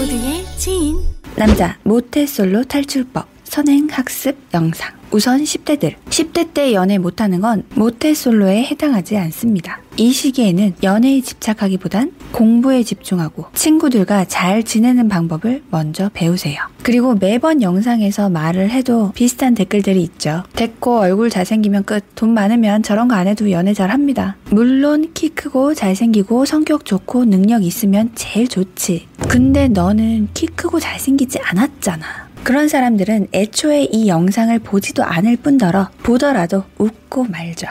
모두의 지인. 남자 모태솔로 탈출법 선행 학습 영상. 우선 10대들. 10대 때 연애 못하는 건 모태솔로에 해당하지 않습니다. 이 시기에는 연애에 집착하기보단 공부에 집중하고 친구들과 잘 지내는 방법을 먼저 배우세요. 그리고 매번 영상에서 말을 해도 비슷한 댓글들이 있죠. 됐고 얼굴 잘생기면 끝. 돈 많으면 저런 거 안 해도 연애 잘 합니다. 물론 키 크고 잘생기고 성격 좋고 능력 있으면 제일 좋지. 근데 너는 키 크고 잘생기지 않았잖아. 그런 사람들은 애초에 이 영상을 보지도 않을 뿐더러 보더라도 웃고 말죠.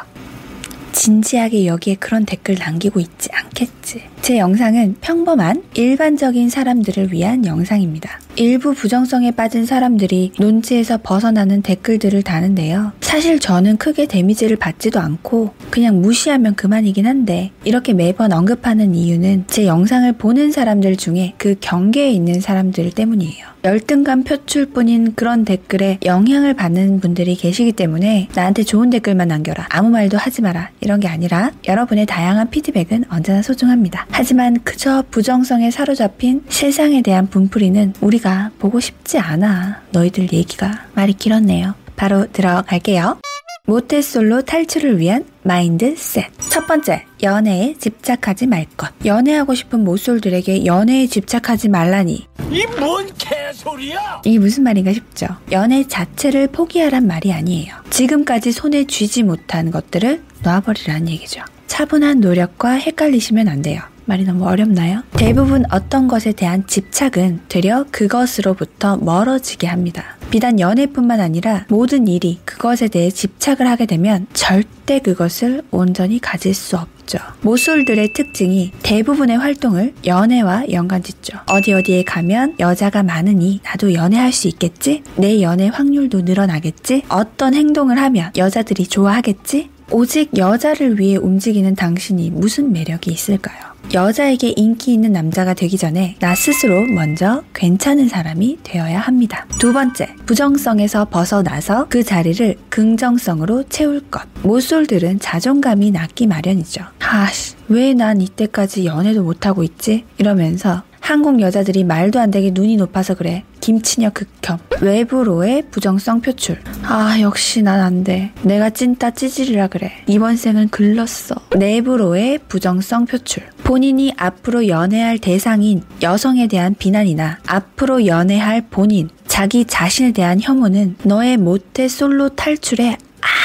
진지하게 여기에 그런 댓글 남기고 있지 않겠지. 제 영상은 평범한 일반적인 사람들을 위한 영상입니다. 일부 부정성에 빠진 사람들이 논지에서 벗어나는 댓글들을 다는데요. 사실 저는 크게 데미지를 받지도 않고 그냥 무시하면 그만이긴 한데 이렇게 매번 언급하는 이유는 제 영상을 보는 사람들 중에 그 경계에 있는 사람들 때문이에요. 열등감 표출 뿐인 그런 댓글에 영향을 받는 분들이 계시기 때문에 나한테 좋은 댓글만 남겨라. 아무 말도 하지 마라. 이런 게 아니라 여러분의 다양한 피드백은 언제나 소중합니다. 하지만 그저 부정성에 사로잡힌 세상에 대한 분풀이는 우리가 보고 싶지 않아. 너희들 얘기가 말이 길었네요. 바로 들어갈게요. 모태솔로 탈출을 위한 마인드셋. 첫 번째, 연애에 집착하지 말 것. 연애하고 싶은 모쏠들에게 연애에 집착하지 말라니. 이 뭔 개소리야! 이게 무슨 말인가 싶죠. 연애 자체를 포기하란 말이 아니에요. 지금까지 손에 쥐지 못한 것들을 놔버리라는 얘기죠. 차분한 노력과 헷갈리시면 안 돼요. 말이 너무 어렵나요? 대부분 어떤 것에 대한 집착은 되려 그것으로부터 멀어지게 합니다. 비단 연애뿐만 아니라 모든 일이 그것에 대해 집착을 하게 되면 절대 그것을 온전히 가질 수 없죠. 모쏠들의 특징이 대부분의 활동을 연애와 연관짓죠. 어디 어디에 가면 여자가 많으니 나도 연애할 수 있겠지? 내 연애 확률도 늘어나겠지? 어떤 행동을 하면 여자들이 좋아하겠지? 오직 여자를 위해 움직이는 당신이 무슨 매력이 있을까요? 여자에게 인기 있는 남자가 되기 전에 나 스스로 먼저 괜찮은 사람이 되어야 합니다. 두 번째, 부정성에서 벗어나서 그 자리를 긍정성으로 채울 것. 모쏠들은 자존감이 낮기 마련이죠. 아씨, 왜 난 이때까지 연애도 못하고 있지? 이러면서 한국 여자들이 말도 안 되게 눈이 높아서 그래. 김치녀 극혐. 외부로의 부정성 표출. 아, 역시 난 안 돼. 내가 찐따 찌질이라 그래. 이번 생은 글렀어. 내부로의 부정성 표출. 본인이 앞으로 연애할 대상인 여성에 대한 비난이나 앞으로 연애할 본인, 자기 자신에 대한 혐오는 너의 모태 솔로 탈출에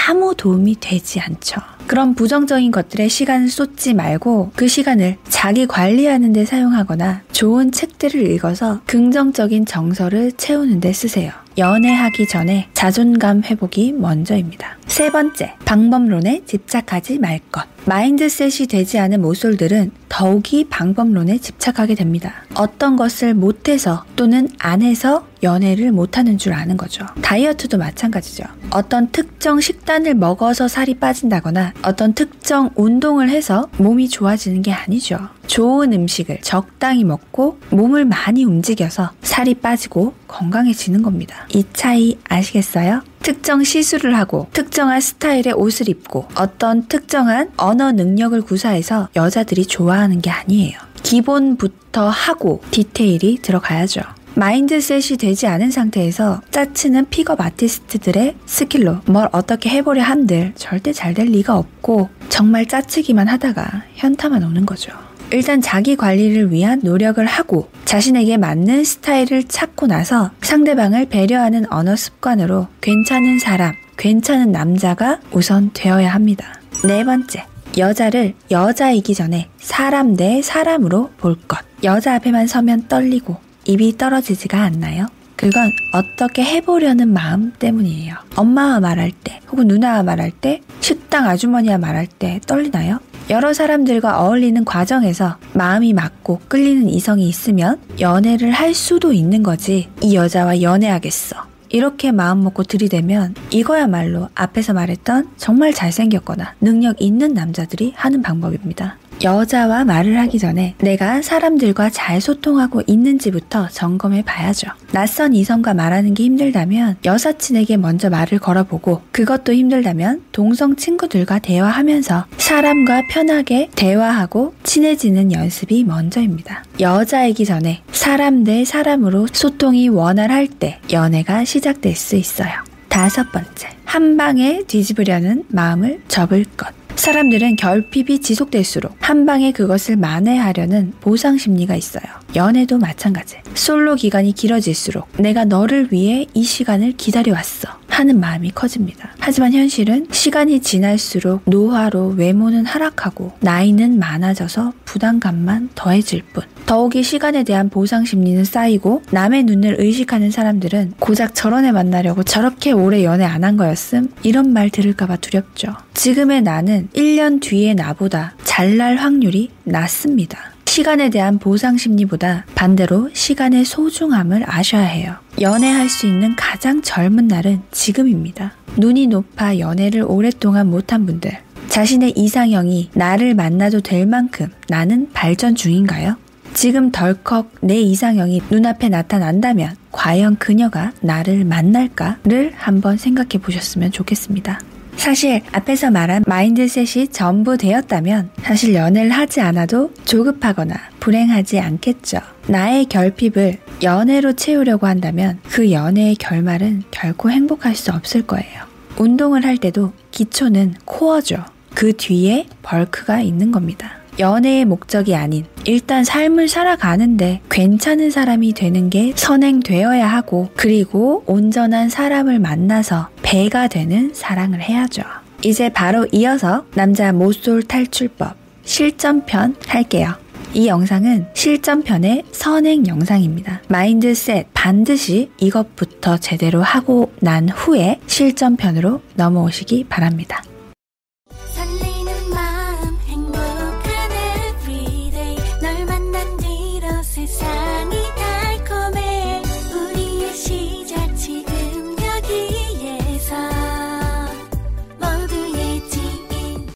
아무 도움이 되지 않죠. 그런 부정적인 것들에 시간을 쏟지 말고 그 시간을 자기 관리하는 데 사용하거나 좋은 책들을 읽어서 긍정적인 정서를 채우는 데 쓰세요. 연애하기 전에 자존감 회복이 먼저입니다. 세 번째, 방법론에 집착하지 말 것. mindset이 되지 않은 모쏠들은 더욱이 방법론에 집착하게 됩니다. 어떤 것을 못해서 또는 안 해서 연애를 못하는 줄 아는 거죠. 다이어트도 마찬가지죠. 어떤 특정 식단을 먹어서 살이 빠진다거나 어떤 특정 운동을 해서 몸이 좋아지는 게 아니죠. 좋은 음식을 적당히 먹고 몸을 많이 움직여서 살이 빠지고 건강해지는 겁니다. 이 차이 아시겠어요? 특정 시술을 하고 특정한 스타일의 옷을 입고 어떤 특정한 언어 능력을 구사해서 여자들이 좋아하는 게 아니에요. 기본부터 하고 디테일이 들어가야죠. mindset이 되지 않은 상태에서 짜치는 pickup artist들의 skill로 뭘 어떻게 해보려 한들 절대 잘 될 리가 없고 정말 짜치기만 하다가 현타만 오는 거죠. 일단 자기 관리를 위한 노력을 하고 자신에게 맞는 스타일을 찾고 나서 상대방을 배려하는 언어 습관으로 괜찮은 사람, 괜찮은 남자가 우선 되어야 합니다. 네 번째. 여자를 여자이기 전에 사람 대 사람으로 볼 것. 여자 앞에만 서면 떨리고 입이 떨어지지가 않나요? 그건 어떻게 해보려는 마음 때문이에요. 엄마와 말할 때, 혹은 누나와 말할 때, 식당 아주머니와 말할 때 떨리나요? 여러 사람들과 어울리는 과정에서 마음이 맞고 끌리는 이성이 있으면 연애를 할 수도 있는 거지. 이 여자와 연애하겠어. 이렇게 마음 먹고 들이대면 이거야말로 앞에서 말했던 정말 잘생겼거나 능력 있는 남자들이 하는 방법입니다. 여자와 말을 하기 전에 내가 사람들과 잘 소통하고 있는지부터 점검해 봐야죠. 낯선 이성과 말하는 게 힘들다면 여사친에게 먼저 말을 걸어보고 그것도 힘들다면 동성 친구들과 대화하면서 사람과 편하게 대화하고 친해지는 연습이 먼저입니다. 여자이기 전에 사람 대 사람으로 소통이 원활할 때 연애가 시작될 수 있어요. 다섯 번째, 한 방에 뒤집으려는 마음을 접을 것. 사람들은 결핍이 지속될수록 한 방에 그것을 만회하려는 보상 심리가 있어요. 연애도 마찬가지. 솔로 기간이 길어질수록 내가 너를 위해 이 시간을 기다려왔어. 하는 마음이 커집니다. 하지만 현실은 시간이 지날수록 노화로 외모는 하락하고 나이는 많아져서 부담감만 더해질 뿐. 더욱이 시간에 대한 보상 심리는 쌓이고 남의 눈을 의식하는 사람들은 고작 저런 애 만나려고 저렇게 오래 연애 안 한 거였음? 이런 말 들을까봐 두렵죠. 지금의 나는 1년 뒤의 나보다 잘날 확률이 낮습니다. 시간에 대한 보상 심리보다 반대로 시간의 소중함을 아셔야 해요. 연애할 수 있는 가장 젊은 날은 지금입니다. 눈이 높아 연애를 오랫동안 못한 분들, 자신의 이상형이 나를 만나도 될 만큼 나는 발전 중인가요? 지금 덜컥 내 이상형이 눈앞에 나타난다면 과연 그녀가 나를 만날까를 한번 생각해 보셨으면 좋겠습니다. 사실 앞에서 말한 마인드셋이 전부 되었다면 사실 연애를 하지 않아도 조급하거나 불행하지 않겠죠. 나의 결핍을 연애로 채우려고 한다면 그 연애의 결말은 결코 행복할 수 없을 거예요. 운동을 할 때도 기초는 코어죠. 그 뒤에 벌크가 있는 겁니다. 연애의 목적이 아닌 일단 삶을 살아가는데 괜찮은 사람이 되는 게 선행되어야 하고 그리고 온전한 사람을 만나서 배가 되는 사랑을 해야죠. 이제 바로 이어서 남자 모쏠 탈출법 실전편 할게요. 이 영상은 실전편의 선행 영상입니다. 마인드셋 반드시 이것부터 제대로 하고 난 후에 실전편으로 넘어오시기 바랍니다.